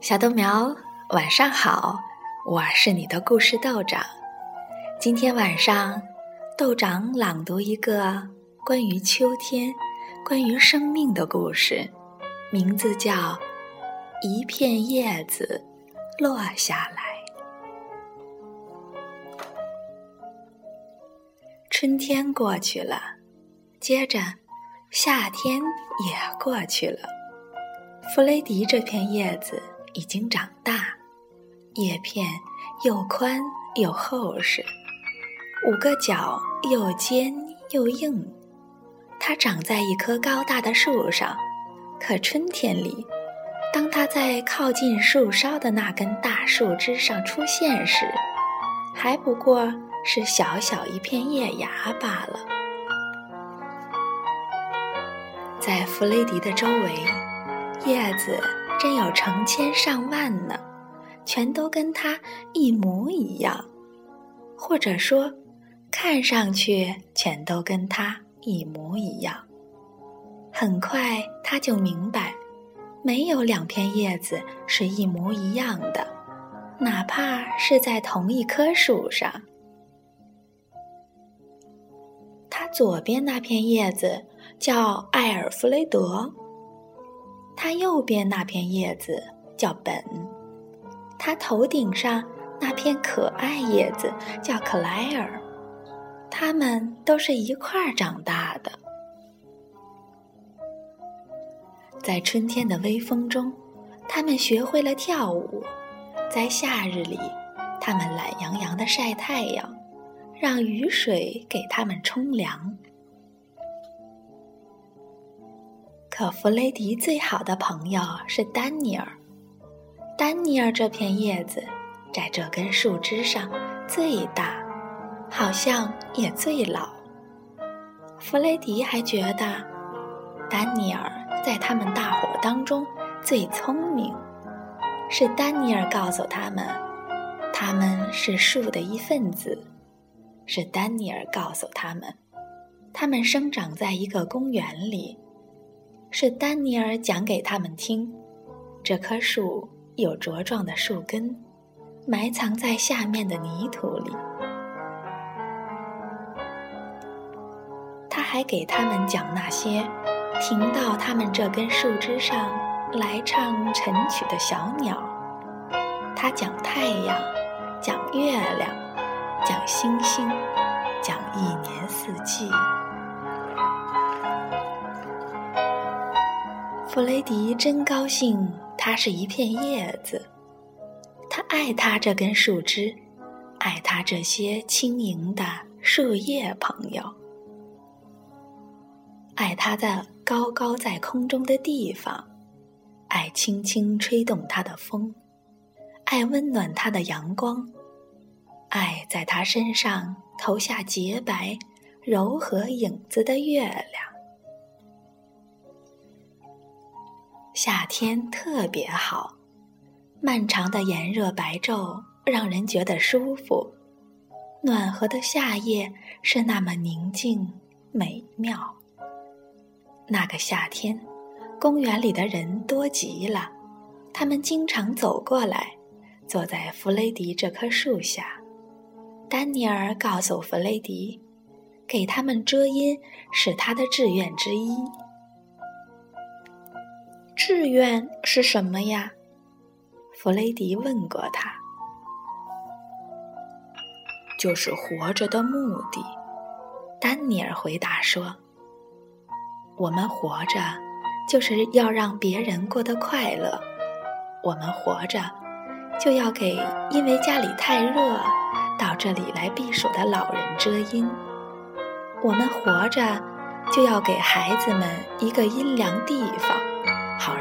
小豆苗，晚上好！我是你的故事豆长。今天晚上，豆长朗读一个关于秋天、关于生命的故事，名字叫《一片叶子落下来》。春天过去了，接着夏天也过去了。弗雷迪这片叶子。已经长大，叶片又宽又厚实，五个角又尖又硬。它长在一棵高大的树上，可春天里，当它在靠近树梢的那根大树枝上出现时，还不过是小小一片叶芽罢了。在弗雷迪的周围，叶子。真有成千上万呢，全都跟他一模一样，或者说，看上去全都跟他一模一样。很快他就明白，没有两片叶子是一模一样的，哪怕是在同一棵树上。他左边那片叶子叫艾尔弗雷德。他右边那片叶子叫本，他头顶上那片可爱叶子叫克莱尔，他们都是一块儿长大的。在春天的微风中，他们学会了跳舞；在夏日里，他们懒洋洋的晒太阳，让雨水给他们冲凉。可弗雷迪最好的朋友是丹尼尔。丹尼尔这片叶子，在这根树枝上最大，好像也最老。弗雷迪还觉得，丹尼尔在他们大伙当中最聪明。是丹尼尔告诉他们，他们是树的一份子。是丹尼尔告诉他们，他们生长在一个公园里。是丹尼尔讲给他们听，这棵树有茁壮的树根，埋藏在下面的泥土里。他还给他们讲那些停到他们这根树枝上来唱晨曲的小鸟。他讲太阳，讲月亮，讲星星，讲一年四季。弗雷迪真高兴，它是一片叶子。他爱它这根树枝，爱它这些轻盈的树叶朋友，爱他在高高在空中的地方，爱轻轻吹动它的风，爱温暖他的阳光，爱在他身上投下洁白、柔和影子的月亮。夏天特别好，漫长的炎热白昼让人觉得舒服，暖和的夏夜是那么宁静美妙。那个夏天，公园里的人多极了，他们经常走过来，坐在弗雷迪这棵树下。丹尼尔告诉弗雷迪，给他们遮阴是他的志愿之一。志愿是什么呀？弗雷迪问过他。就是活着的目的。丹尼尔回答说：“我们活着就是要让别人过得快乐。我们活着就要给因为家里太热到这里来避暑的老人遮阴。我们活着就要给孩子们一个阴凉地方。”